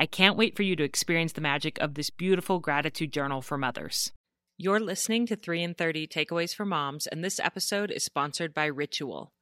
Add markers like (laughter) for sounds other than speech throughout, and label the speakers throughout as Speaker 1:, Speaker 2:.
Speaker 1: I can't wait for you to experience the magic of this beautiful gratitude journal for mothers. You're listening to 3 in 30 Takeaways for Moms, and this episode is sponsored by Ritual.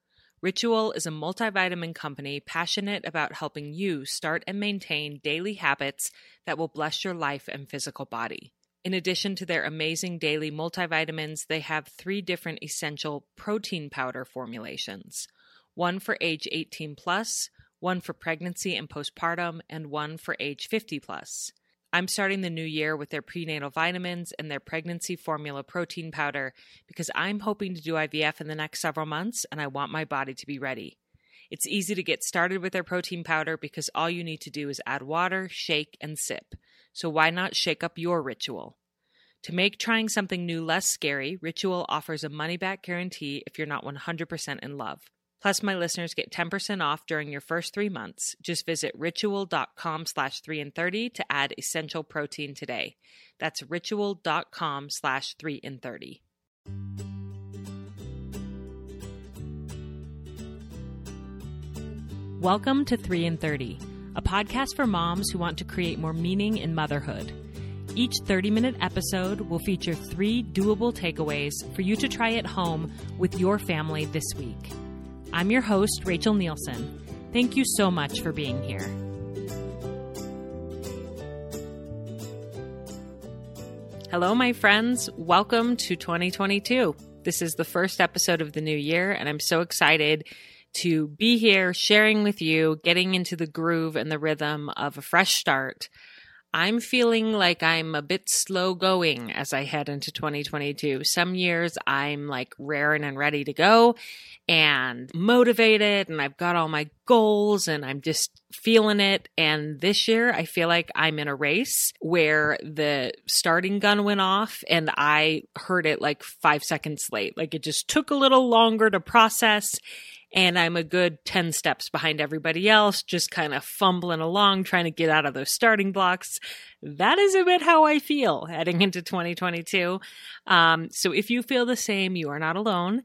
Speaker 1: Ritual is a multivitamin company passionate about helping you start and maintain daily habits that will bless your life and physical body. In addition to their amazing daily multivitamins, they have three different essential protein powder formulations one for age 18 plus, one for pregnancy and postpartum, and one for age 50 plus. I'm starting the new year with their prenatal vitamins and their pregnancy formula protein powder because I'm hoping to do IVF in the next several months and I want my body to be ready. It's easy to get started with their protein powder because all you need to do is add water, shake, and sip. So why not shake up your ritual? To make trying something new less scary, Ritual offers a money back guarantee if you're not 100% in love. Plus, my listeners get 10% off during your first three months. Just visit ritual.com slash 3 in 30 to add essential protein today. That's ritual.com slash 3 in 30. Welcome to 3 in 30, a podcast for moms who want to create more meaning in motherhood. Each 30 minute episode will feature three doable takeaways for you to try at home with your family this week. I'm your host, Rachel Nielson. Thank you so much for being here. Hello, my friends. Welcome to 2022. This is the first episode of the new year, and I'm so excited to be here sharing with you, getting into the groove and the rhythm of a fresh start. I'm feeling like I'm a bit slow going as I head into 2022. Some years I'm like raring and ready to go and motivated and I've got all my goals and I'm just feeling it. And this year I feel like I'm in a race where the starting gun went off and I heard it like five seconds late. Like it just took a little longer to process and I'm a good 10 steps behind everybody else, just kind of fumbling along, trying to get out of those starting blocks. That is a bit how I feel heading into 2022. Um, so if you feel the same, you are not alone.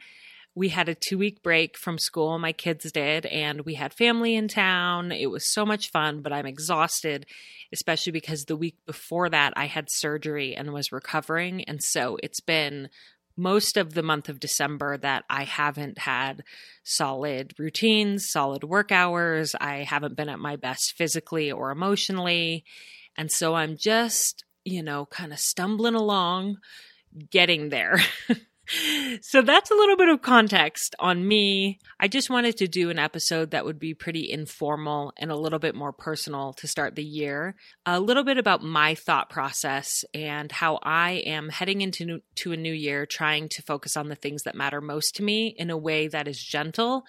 Speaker 1: We had a two week break from school, my kids did, and we had family in town. It was so much fun, but I'm exhausted, especially because the week before that I had surgery and was recovering. And so it's been most of the month of December that I haven't had solid routines, solid work hours. I haven't been at my best physically or emotionally. And so I'm just, you know, kind of stumbling along, getting there. (laughs) so that's a little bit of context on me. I just wanted to do an episode that would be pretty informal and a little bit more personal to start the year. A little bit about my thought process and how I am heading into new, to a new year trying to focus on the things that matter most to me in a way that is gentle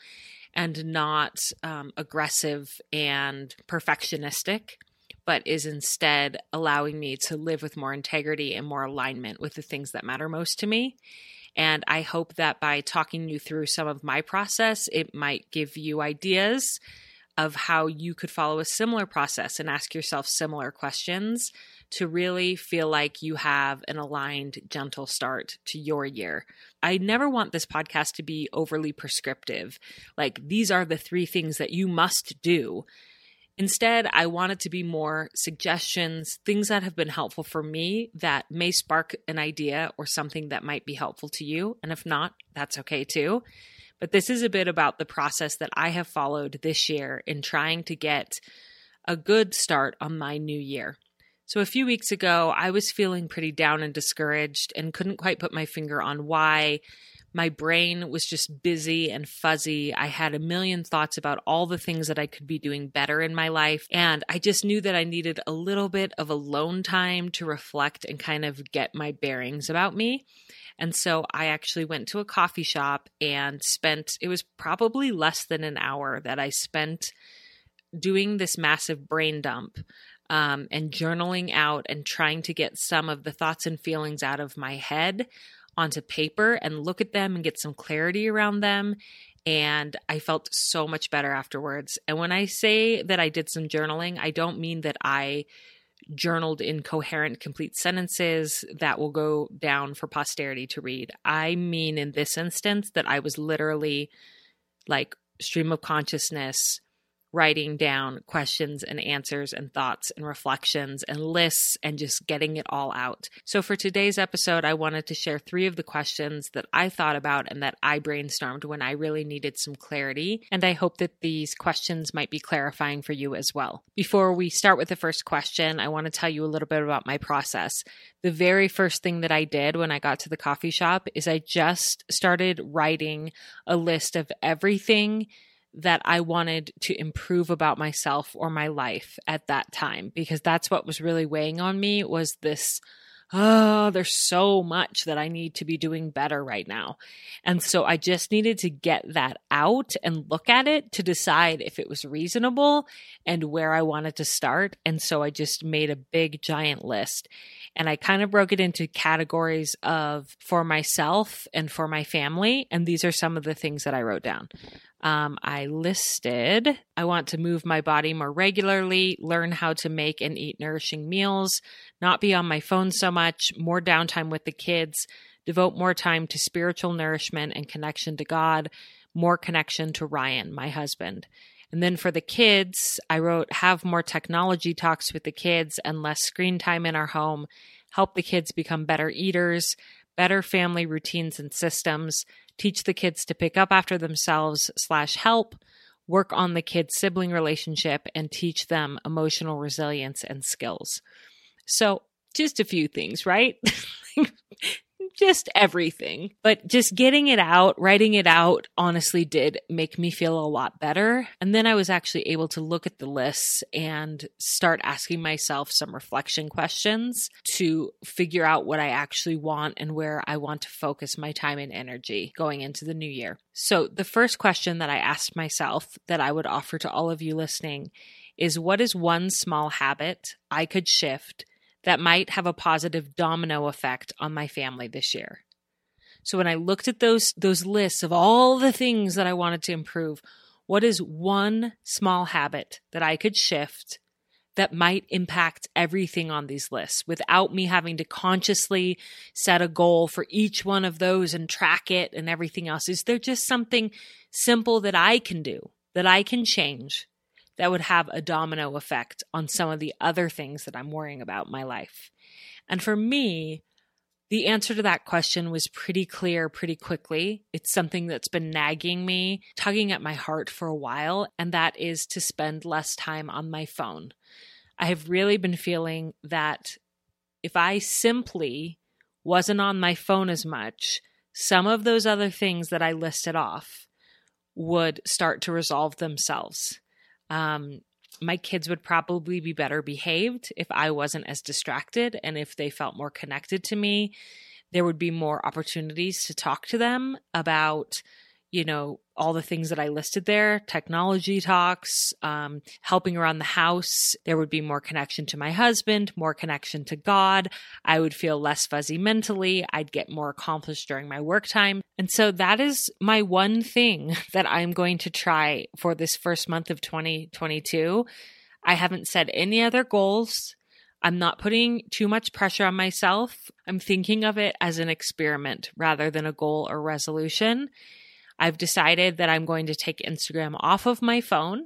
Speaker 1: and not um, aggressive and perfectionistic but is instead allowing me to live with more integrity and more alignment with the things that matter most to me. And I hope that by talking you through some of my process, it might give you ideas of how you could follow a similar process and ask yourself similar questions to really feel like you have an aligned, gentle start to your year. I never want this podcast to be overly prescriptive. Like, these are the three things that you must do. Instead, I want it to be more suggestions, things that have been helpful for me that may spark an idea or something that might be helpful to you. And if not, that's okay too. But this is a bit about the process that I have followed this year in trying to get a good start on my new year. So, a few weeks ago, I was feeling pretty down and discouraged and couldn't quite put my finger on why. My brain was just busy and fuzzy. I had a million thoughts about all the things that I could be doing better in my life. And I just knew that I needed a little bit of alone time to reflect and kind of get my bearings about me. And so I actually went to a coffee shop and spent, it was probably less than an hour that I spent doing this massive brain dump um, and journaling out and trying to get some of the thoughts and feelings out of my head onto paper and look at them and get some clarity around them. And I felt so much better afterwards. And when I say that I did some journaling, I don't mean that I journaled in coherent, complete sentences that will go down for posterity to read. I mean, in this instance, that I was literally like stream of consciousness writing down questions and answers and thoughts and reflections and lists and just getting it all out. So, for today's episode, I wanted to share three of the questions that I thought about and that I brainstormed when I really needed some clarity. And I hope that these questions might be clarifying for you as well. Before we start with the first question, I want to tell you a little bit about my process. The very first thing that I did when I got to the coffee shop is I just started writing a list of everything that I wanted to improve about myself or my life at that time because that's what was really weighing on me was this oh there's so much that I need to be doing better right now. And so I just needed to get that out and look at it to decide if it was reasonable and where I wanted to start. And so I just made a big giant list and I kind of broke it into categories of for myself and for my family and these are some of the things that I wrote down. Um, I listed I want to move my body more regularly, learn how to make and eat nourishing meals, not be on my phone so much, more downtime with the kids, devote more time to spiritual nourishment and connection to God, more connection to Ryan, my husband. And then for the kids, I wrote have more technology talks with the kids and less screen time in our home, help the kids become better eaters, better family routines and systems, teach the kids to pick up after themselves slash help, work on the kids' sibling relationship, and teach them emotional resilience and skills. So, just a few things, right? (laughs) just everything. But just getting it out, writing it out, honestly did make me feel a lot better. And then I was actually able to look at the lists and start asking myself some reflection questions to figure out what I actually want and where I want to focus my time and energy going into the new year. So, the first question that I asked myself that I would offer to all of you listening is what is one small habit I could shift that might have a positive domino effect on my family this year. So when I looked at those those lists of all the things that I wanted to improve, what is one small habit that I could shift that might impact everything on these lists without me having to consciously set a goal for each one of those and track it and everything else? Is there just something simple that I can do, that I can change that would have a domino effect on some of the other things that I'm worrying about in my life. And for me, the answer to that question was pretty clear pretty quickly. It's something that's been nagging me, tugging at my heart for a while, and that is to spend less time on my phone. I have really been feeling that if I simply wasn't on my phone as much, some of those other things that I listed off would start to resolve themselves. Um, my kids would probably be better behaved if I wasn't as distracted and if they felt more connected to me. There would be more opportunities to talk to them about you know, all the things that I listed there technology talks, um, helping around the house. There would be more connection to my husband, more connection to God. I would feel less fuzzy mentally. I'd get more accomplished during my work time. And so that is my one thing (laughs) that I'm going to try for this first month of 2022. I haven't set any other goals. I'm not putting too much pressure on myself. I'm thinking of it as an experiment rather than a goal or resolution. I've decided that I'm going to take Instagram off of my phone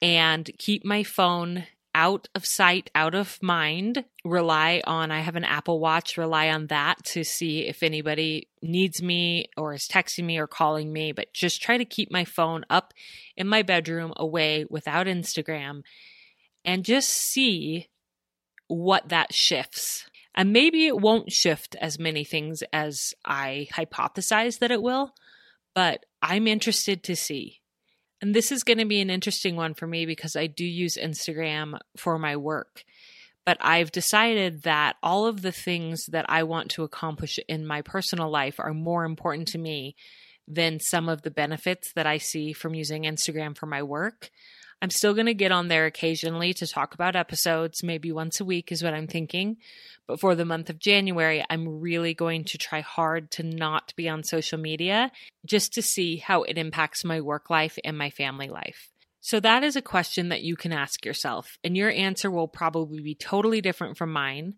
Speaker 1: and keep my phone out of sight, out of mind. Rely on, I have an Apple Watch, rely on that to see if anybody needs me or is texting me or calling me, but just try to keep my phone up in my bedroom away without Instagram and just see what that shifts. And maybe it won't shift as many things as I hypothesize that it will, but I'm interested to see. And this is going to be an interesting one for me because I do use Instagram for my work. But I've decided that all of the things that I want to accomplish in my personal life are more important to me than some of the benefits that I see from using Instagram for my work. I'm still going to get on there occasionally to talk about episodes, maybe once a week is what I'm thinking. But for the month of January, I'm really going to try hard to not be on social media just to see how it impacts my work life and my family life. So, that is a question that you can ask yourself, and your answer will probably be totally different from mine.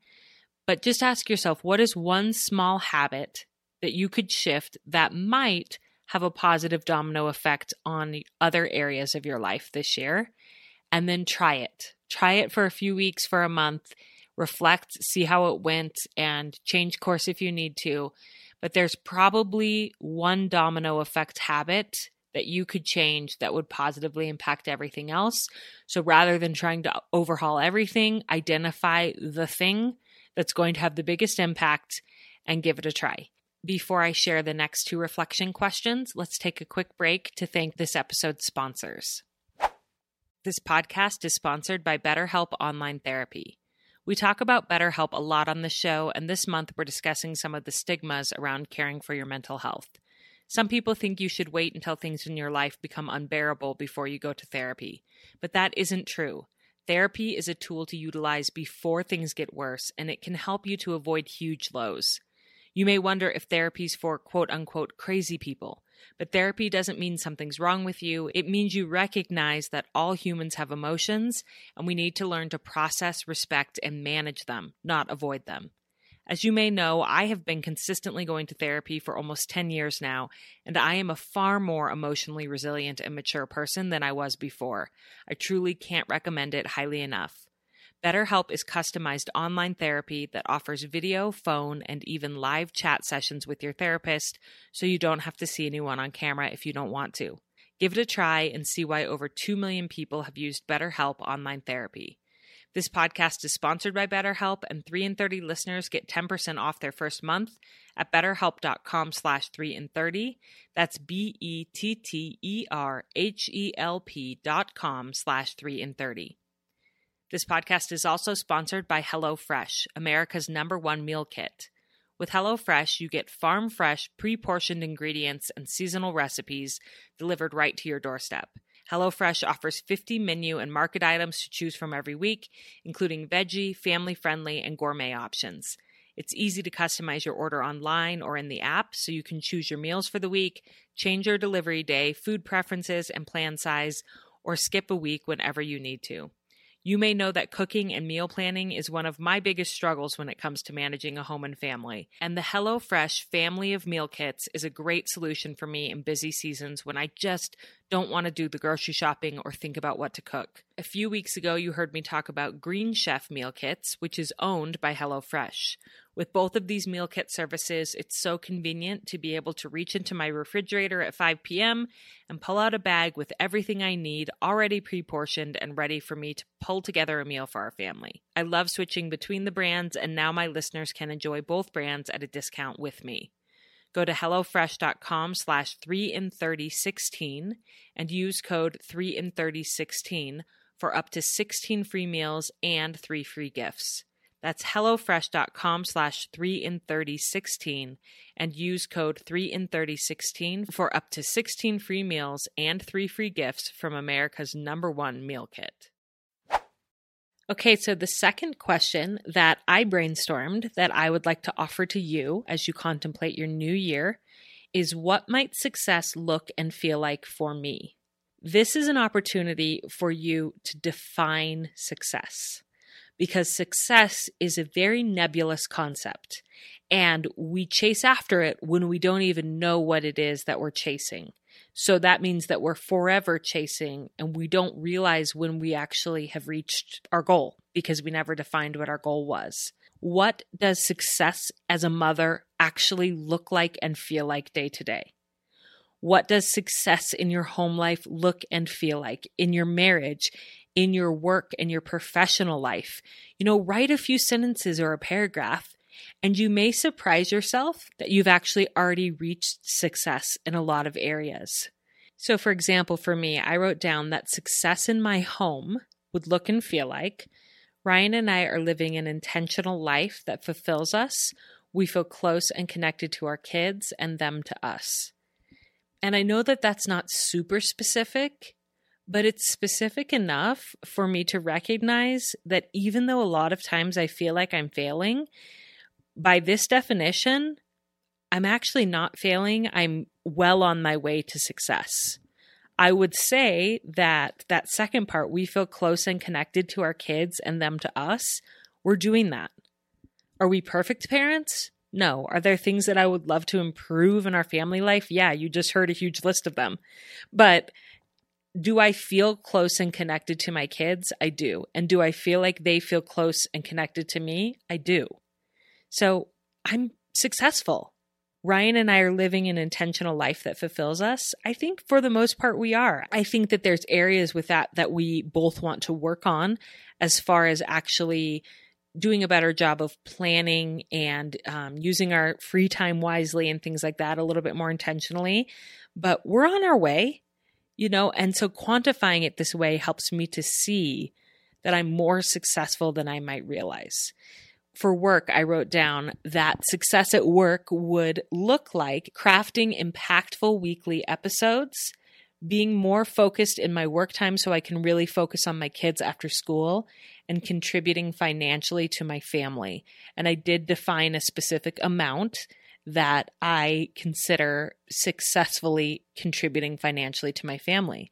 Speaker 1: But just ask yourself what is one small habit that you could shift that might have a positive domino effect on other areas of your life this year. And then try it. Try it for a few weeks, for a month, reflect, see how it went, and change course if you need to. But there's probably one domino effect habit that you could change that would positively impact everything else. So rather than trying to overhaul everything, identify the thing that's going to have the biggest impact and give it a try. Before I share the next two reflection questions, let's take a quick break to thank this episode's sponsors. This podcast is sponsored by BetterHelp Online Therapy. We talk about BetterHelp a lot on the show, and this month we're discussing some of the stigmas around caring for your mental health. Some people think you should wait until things in your life become unbearable before you go to therapy, but that isn't true. Therapy is a tool to utilize before things get worse, and it can help you to avoid huge lows. You may wonder if therapy's for quote unquote crazy people, but therapy doesn't mean something's wrong with you. It means you recognize that all humans have emotions and we need to learn to process, respect, and manage them, not avoid them. As you may know, I have been consistently going to therapy for almost 10 years now, and I am a far more emotionally resilient and mature person than I was before. I truly can't recommend it highly enough. BetterHelp is customized online therapy that offers video, phone, and even live chat sessions with your therapist, so you don't have to see anyone on camera if you don't want to. Give it a try and see why over 2 million people have used BetterHelp online therapy. This podcast is sponsored by BetterHelp, and 3 in 30 listeners get 10% off their first month at betterhelp.com slash 3 in 30. That's B-E-T-T-E-R-H-E-L-P dot com slash 3 in 30. This podcast is also sponsored by HelloFresh, America's number one meal kit. With HelloFresh, you get farm fresh, pre portioned ingredients and seasonal recipes delivered right to your doorstep. HelloFresh offers 50 menu and market items to choose from every week, including veggie, family friendly, and gourmet options. It's easy to customize your order online or in the app so you can choose your meals for the week, change your delivery day, food preferences, and plan size, or skip a week whenever you need to. You may know that cooking and meal planning is one of my biggest struggles when it comes to managing a home and family. And the HelloFresh family of meal kits is a great solution for me in busy seasons when I just don't want to do the grocery shopping or think about what to cook. A few weeks ago, you heard me talk about Green Chef meal kits, which is owned by HelloFresh. With both of these meal kit services, it's so convenient to be able to reach into my refrigerator at 5 p.m. and pull out a bag with everything I need already pre portioned and ready for me to pull together a meal for our family. I love switching between the brands, and now my listeners can enjoy both brands at a discount with me. Go to HelloFresh.com slash 3 in 30 16 and use code 3 in 30 16 for up to 16 free meals and 3 free gifts. That's HelloFresh.com slash 3 in 30 16 and use code 3 in 30 16 for up to 16 free meals and 3 free gifts from America's number one meal kit. Okay, so the second question that I brainstormed that I would like to offer to you as you contemplate your new year is what might success look and feel like for me? This is an opportunity for you to define success because success is a very nebulous concept and we chase after it when we don't even know what it is that we're chasing. So that means that we're forever chasing and we don't realize when we actually have reached our goal because we never defined what our goal was. What does success as a mother actually look like and feel like day to day? What does success in your home life look and feel like in your marriage, in your work and your professional life. You know, write a few sentences or a paragraph, and you may surprise yourself that you've actually already reached success in a lot of areas. So, for example, for me, I wrote down that success in my home would look and feel like Ryan and I are living an intentional life that fulfills us. We feel close and connected to our kids and them to us. And I know that that's not super specific, but it's specific enough for me to recognize that even though a lot of times I feel like I'm failing, by this definition, I'm actually not failing. I'm well on my way to success. I would say that that second part, we feel close and connected to our kids and them to us. We're doing that. Are we perfect parents? No. Are there things that I would love to improve in our family life? Yeah, you just heard a huge list of them. But do I feel close and connected to my kids? I do. And do I feel like they feel close and connected to me? I do. So I'm successful. Ryan and I are living an intentional life that fulfills us. I think for the most part we are. I think that there's areas with that that we both want to work on as far as actually doing a better job of planning and um, using our free time wisely and things like that a little bit more intentionally. But we're on our way, you know, and so quantifying it this way helps me to see that I'm more successful than I might realize. For work, I wrote down that success at work would look like crafting impactful weekly episodes being more focused in my work time so I can really focus on my kids after school and contributing financially to my family. And I did define a specific amount that I consider successfully contributing financially to my family.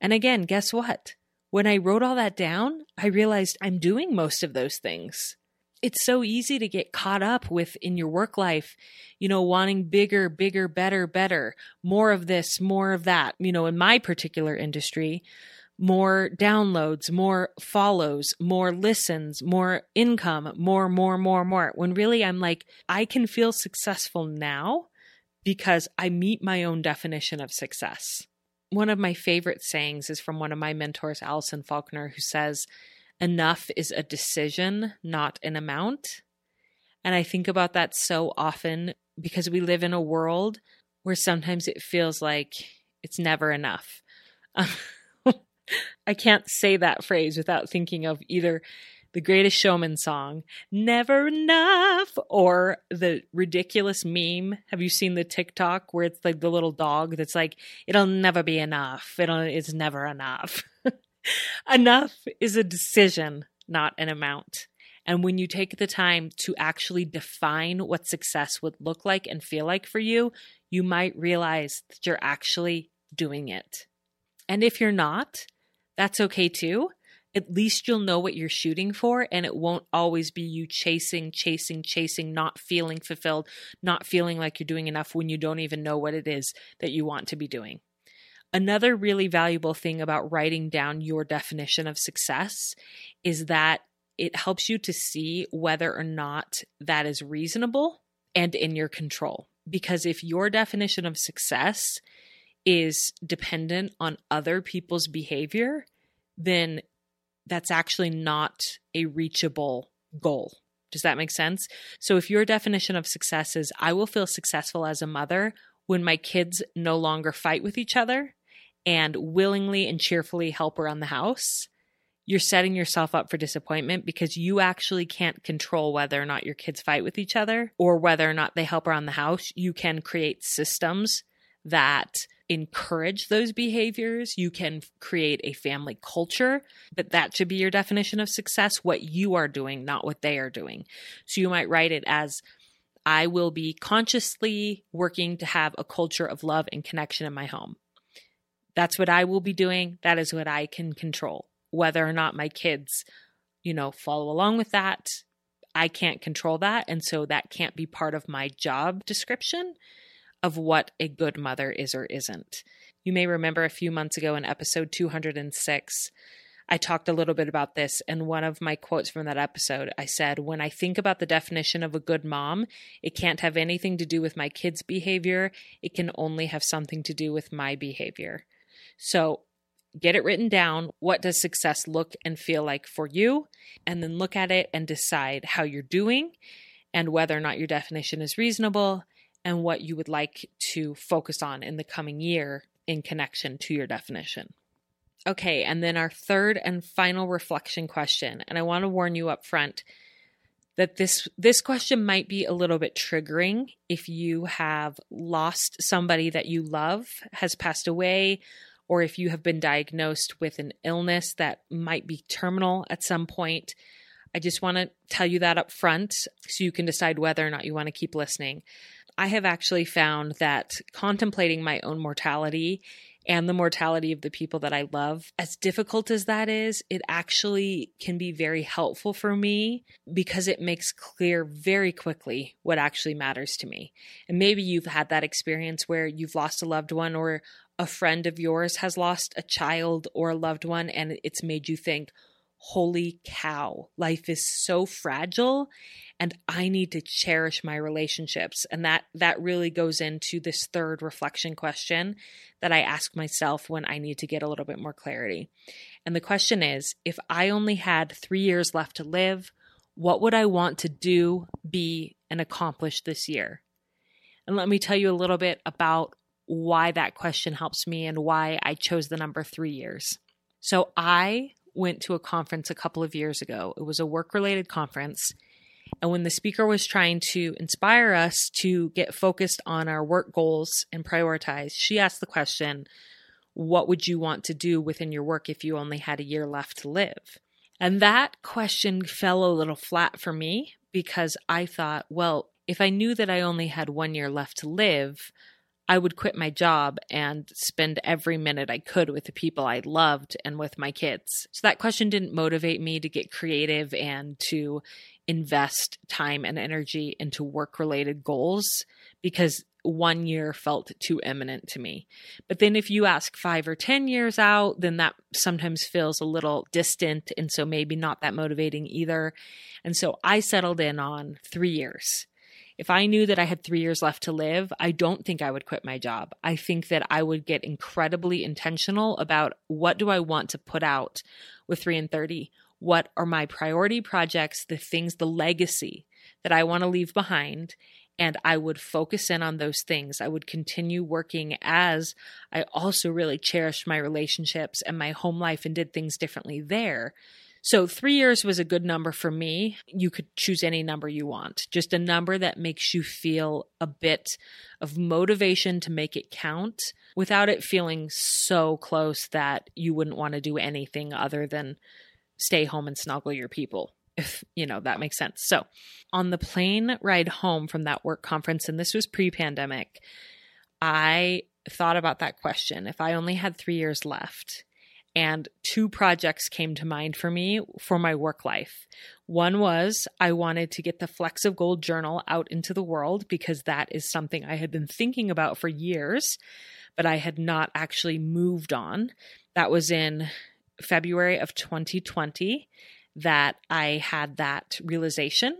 Speaker 1: And again, guess what? When I wrote all that down, I realized I'm doing most of those things it's so easy to get caught up with in your work life, you know, wanting bigger, bigger, better, better, more of this, more of that. You know, in my particular industry, more downloads, more follows, more listens, more income, more, more, more, more. When really I'm like, I can feel successful now because I meet my own definition of success. One of my favorite sayings is from one of my mentors, Alison Faulkner, who says, enough is a decision, not an amount. And I think about that so often because we live in a world where sometimes it feels like it's never enough. (laughs) I can't say that phrase without thinking of either the greatest showman song, Never Enough, or the ridiculous meme. Have you seen the TikTok where it's like the little dog that's like, it'll never be enough. It'll, it's never enough. (laughs) Enough is a decision, not an amount. And when you take the time to actually define what success would look like and feel like for you, you might realize that you're actually doing it. And if you're not, that's okay too. At least you'll know what you're shooting for, and it won't always be you chasing, chasing, chasing, not feeling fulfilled, not feeling like you're doing enough when you don't even know what it is that you want to be doing. Another really valuable thing about writing down your definition of success is that it helps you to see whether or not that is reasonable and in your control. Because if your definition of success is dependent on other people's behavior, then that's actually not a reachable goal. Does that make sense? So, if your definition of success is, I will feel successful as a mother when my kids no longer fight with each other, and willingly and cheerfully help around the house, you're setting yourself up for disappointment because you actually can't control whether or not your kids fight with each other or whether or not they help around the house. You can create systems that encourage those behaviors. You can create a family culture, but that should be your definition of success what you are doing, not what they are doing. So you might write it as I will be consciously working to have a culture of love and connection in my home. That's what I will be doing. That is what I can control. Whether or not my kids, you know, follow along with that, I can't control that. And so that can't be part of my job description of what a good mother is or isn't. You may remember a few months ago in episode 206, I talked a little bit about this. And one of my quotes from that episode, I said, When I think about the definition of a good mom, it can't have anything to do with my kids' behavior. It can only have something to do with my behavior. So get it written down. What does success look and feel like for you? And then look at it and decide how you're doing and whether or not your definition is reasonable and what you would like to focus on in the coming year in connection to your definition. Okay, and then our third and final reflection question, and I want to warn you up front that this this question might be a little bit triggering if you have lost somebody that you love has passed away or if you have been diagnosed with an illness that might be terminal at some point. I just want to tell you that up front so you can decide whether or not you want to keep listening. I have actually found that contemplating my own mortality and the mortality of the people that I love, as difficult as that is, it actually can be very helpful for me because it makes clear very quickly what actually matters to me. And maybe you've had that experience where you've lost a loved one or a friend of yours has lost a child or a loved one, and it's made you think, holy cow, life is so fragile and I need to cherish my relationships. And that that really goes into this third reflection question that I ask myself when I need to get a little bit more clarity. And the question is, if I only had 3 years left to live, what would I want to do, be and accomplish this year? And let me tell you a little bit about why that question helps me and why I chose the number 3 years. So I went to a conference a couple of years ago. It was a work related conference. And when the speaker was trying to inspire us to get focused on our work goals and prioritize, she asked the question, What would you want to do within your work if you only had a year left to live? And that question fell a little flat for me because I thought, well, if I knew that I only had one year left to live, I would quit my job and spend every minute I could with the people I loved and with my kids. So that question didn't motivate me to get creative and to invest time and energy into work related goals because one year felt too imminent to me. But then if you ask five or 10 years out, then that sometimes feels a little distant. And so maybe not that motivating either. And so I settled in on three years. If I knew that I had three years left to live, I don't think I would quit my job. I think that I would get incredibly intentional about what do I want to put out with 3 in 30? What are my priority projects, the things, the legacy that I want to leave behind? And I would focus in on those things. I would continue working as I also really cherished my relationships and my home life and did things differently there so three years was a good number for me. You could choose any number you want, just a number that makes you feel a bit of motivation to make it count without it feeling so close that you wouldn't want to do anything other than stay home and snuggle your people. If you know that makes sense. So, on the plane ride home from that work conference, and this was pre pandemic, I thought about that question. If I only had three years left, and two projects came to mind for me for my work life. One was I wanted to get the Flecks of Gold journal out into the world because that is something I had been thinking about for years, but I had not actually moved on. That was in February of 2020 that I had that realization.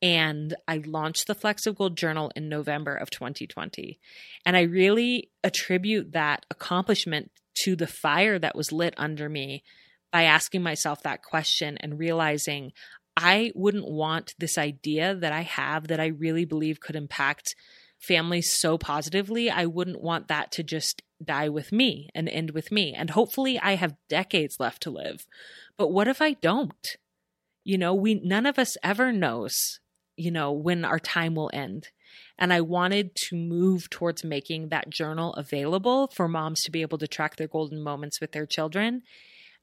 Speaker 1: And I launched the Flecks of Gold Journal in November of 2020. And I really attribute that accomplishment to the fire that was lit under me by asking myself that question and realizing I wouldn't want this idea that I have that I really believe could impact families so positively. I wouldn't want that to just die with me and end with me. And hopefully I have decades left to live. But what if I don't? You know, we none of us ever knows, you know, when our time will end. And I wanted to move towards making that journal available for moms to be able to track their golden moments with their children.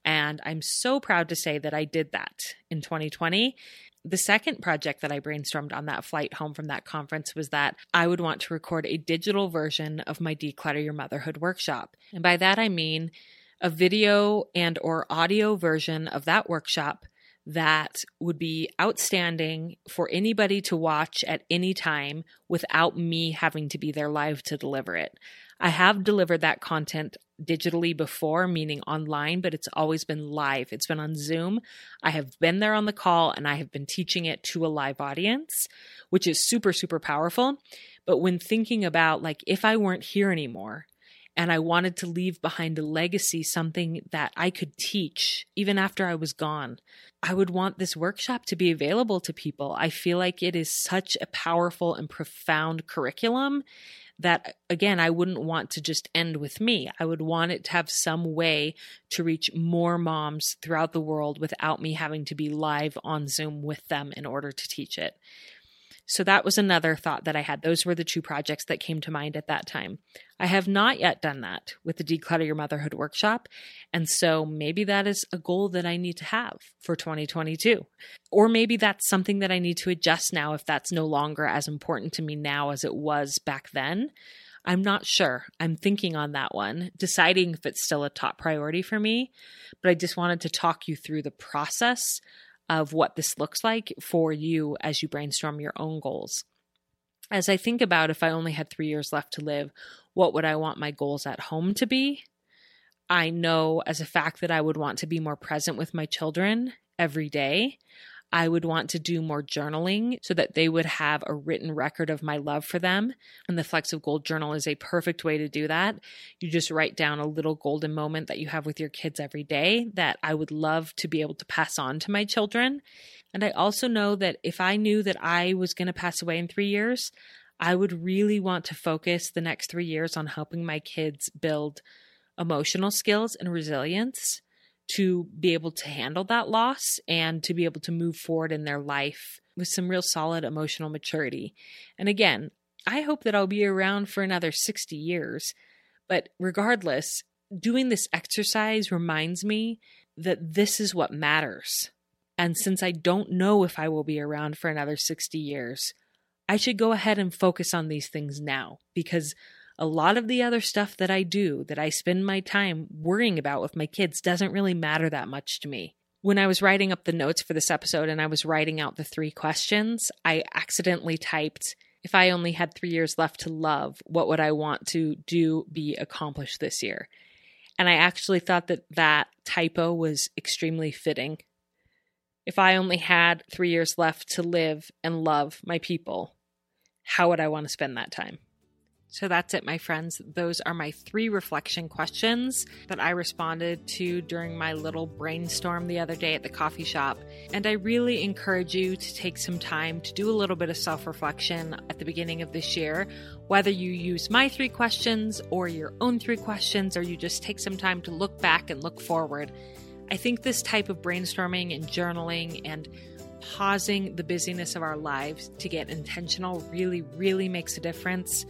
Speaker 1: And I'm so proud to say that I did that in 2020. The second project that I brainstormed on that flight home from that conference was that I would want to record a digital version of my Declutter Your Motherhood workshop. And by that I mean a video and or audio version of that workshop that would be outstanding for anybody to watch at any time without me having to be there live to deliver it. I have delivered that content digitally before, meaning online, but it's always been live. It's been on Zoom. I have been there on the call and I have been teaching it to a live audience, which is super, super powerful. But when thinking about like, if I weren't here anymore, And I wanted to leave behind a legacy, something that I could teach even after I was gone. I would want this workshop to be available to people. I feel like it is such a powerful and profound curriculum that again I wouldn't want to just end with me. I would want it to have some way to reach more moms throughout the world without me having to be live on Zoom with them in order to teach it. So that was another thought that I had. Those were the two projects that came to mind at that time. I have not yet done that with the Declutter Your Motherhood workshop. And so maybe that is a goal that I need to have for 2022. Or maybe that's something that I need to adjust now if that's no longer as important to me now as it was back then. I'm not sure. I'm thinking on that one, deciding if it's still a top priority for me. But I just wanted to talk you through the process of what this looks like for you as you brainstorm your own goals. As I think about if I only had three years left to live, what would I want my goals at home to be? I know as a fact that I would want to be more present with my children every day. I would want to do more journaling so that they would have a written record of my love for them. And the Flecks of Gold journal is a perfect way to do that. You just write down a little golden moment that you have with your kids every day that I would love to be able to pass on to my children. And I also know that if I knew that I was going to pass away in three years, I would really want to focus the next three years on helping my kids build emotional skills and resilience to be able to handle that loss and to be able to move forward in their life with some real solid emotional maturity. And again, I hope that I'll be around for another 60 years. But regardless, doing this exercise reminds me that this is what matters. And since I don't know if I will be around for another 60 years, I should go ahead and focus on these things now because a lot of the other stuff that I do, that I spend my time worrying about with my kids, doesn't really matter that much to me. When I was writing up the notes for this episode and I was writing out the three questions, I accidentally typed, if I only had three years left to love, what would I want to do, be accomplished this year? And I actually thought that that typo was extremely fitting. If I only had three years left to live and love my people, how would I want to spend that time? So that's it, my friends. Those are my three reflection questions that I responded to during my little brainstorm the other day at the coffee shop. And I really encourage you to take some time to do a little bit of self reflection at the beginning of this year, whether you use my three questions or your own three questions, or you just take some time to look back and look forward. I think this type of brainstorming and journaling and pausing the busyness of our lives to get intentional really, really makes a difference.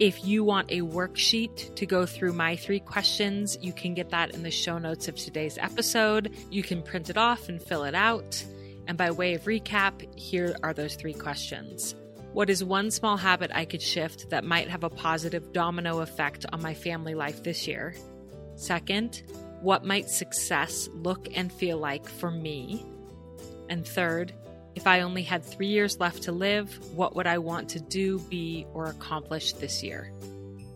Speaker 1: If you want a worksheet to go through my three questions, you can get that in the show notes of today's episode. You can print it off and fill it out. And by way of recap, here are those three questions. What is one small habit I could shift that might have a positive domino effect on my family life this year? Second, what might success look and feel like for me? And third, if I only had three years left to live, what would I want to do, be, or accomplish this year?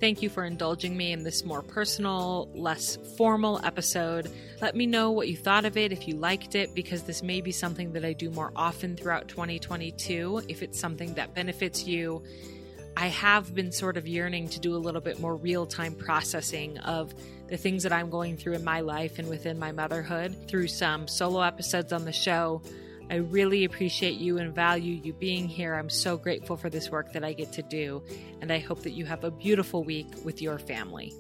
Speaker 1: Thank you for indulging me in this more personal, less formal episode. Let me know what you thought of it, if you liked it, because this may be something that I do more often throughout 2022. If it's something that benefits you, I have been sort of yearning to do a little bit more real time processing of the things that I'm going through in my life and within my motherhood through some solo episodes on the show I really appreciate you and value you being here. I'm so grateful for this work that I get to do, and I hope that you have a beautiful week with your family.